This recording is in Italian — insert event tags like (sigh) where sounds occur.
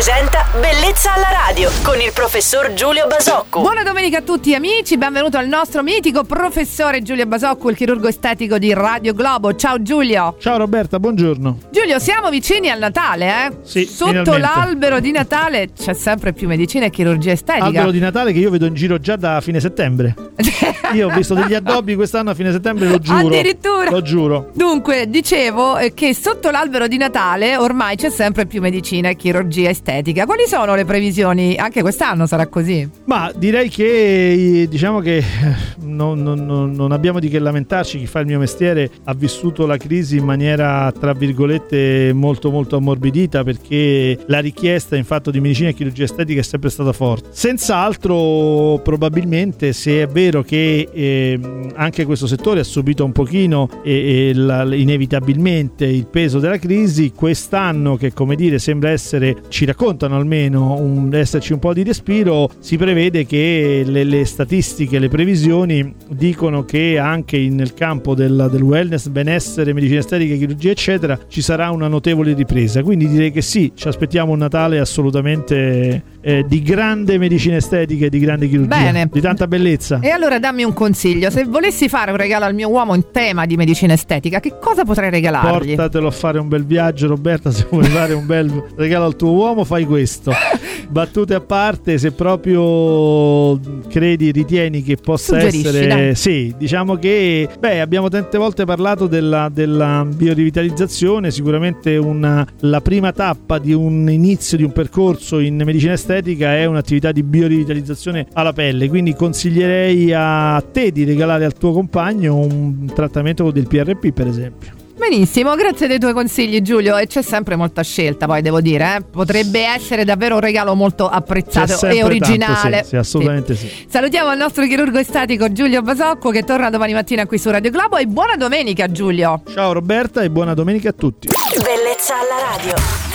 presenta Bellezza alla radio con il professor Giulio Basocco. Buona domenica a tutti amici, benvenuto al nostro mitico professore Giulio Basocco, il chirurgo estetico di Radio Globo. Ciao Giulio. Ciao Roberta, buongiorno. Giulio, siamo vicini al Natale, eh? Sì, Sotto finalmente. l'albero di Natale c'è sempre più medicina e chirurgia estetica. Albero di Natale che io vedo in giro già da fine settembre. (laughs) Io ho visto degli addobbi quest'anno a fine settembre, lo giuro. Addirittura. Lo giuro. Dunque, dicevo eh, che sotto l'albero di Natale ormai c'è sempre più medicina e chirurgia estetica. Quali sono le previsioni? Anche quest'anno sarà così. Ma direi che diciamo che non, non- non- abbiamo di che lamentarci. Chi fa il mio mestiere ha vissuto la crisi in maniera, tra virgolette, molto molto ammorbidita perché la richiesta in fatto di medicina e chirurgia estetica è sempre stata forte. Senz'altro, probabilmente, se è vero che ehm, anche questo settore ha subito un pochino e, e la- inevitabilmente il peso della crisi, quest'anno che come dire sembra essere, ci raccontano almeno, un, esserci un po' di respiro, si prevede che le, le statistiche, le previsioni dicono che anche nel campo del, del wellness, benessere, medicina estetica, chirurgia eccetera, ci sarà una notevole ripresa. Quindi direi che sì, ci aspettiamo un Natale assolutamente eh, di grande medicina estetica e di grande chirurgia, Bene. di tanta bellezza. E allora dammi un consiglio, se volessi fare un regalo al mio uomo in tema di medicina estetica, che cosa potrei regalargli? Portatelo a fare un bel viaggio, Roberta. Se vuoi fare un bel regalo al tuo uomo, fai questo. (laughs) Battute a parte, se proprio credi, ritieni che possa Suggerisci, essere. dai. Sì, diciamo che beh, abbiamo tante volte parlato della, della biorivitalizzazione. Sicuramente una- la prima tappa di un inizio di un percorso in medicina estetica è un'attività di biorivitalizzazione alla pelle. Quindi consiglierei a te di regalare al tuo compagno un trattamento con del PRP, per esempio. Benissimo, grazie dei tuoi consigli Giulio e c'è sempre molta scelta poi devo dire, eh. potrebbe essere davvero un regalo molto apprezzato e originale. tanto, sì, sì, assolutamente sì. Salutiamo il nostro chirurgo estetico Giulio Basocco che torna domani mattina qui su Radio Globo e buona domenica Giulio. Ciao Roberta e buona domenica a tutti. Bellezza alla radio.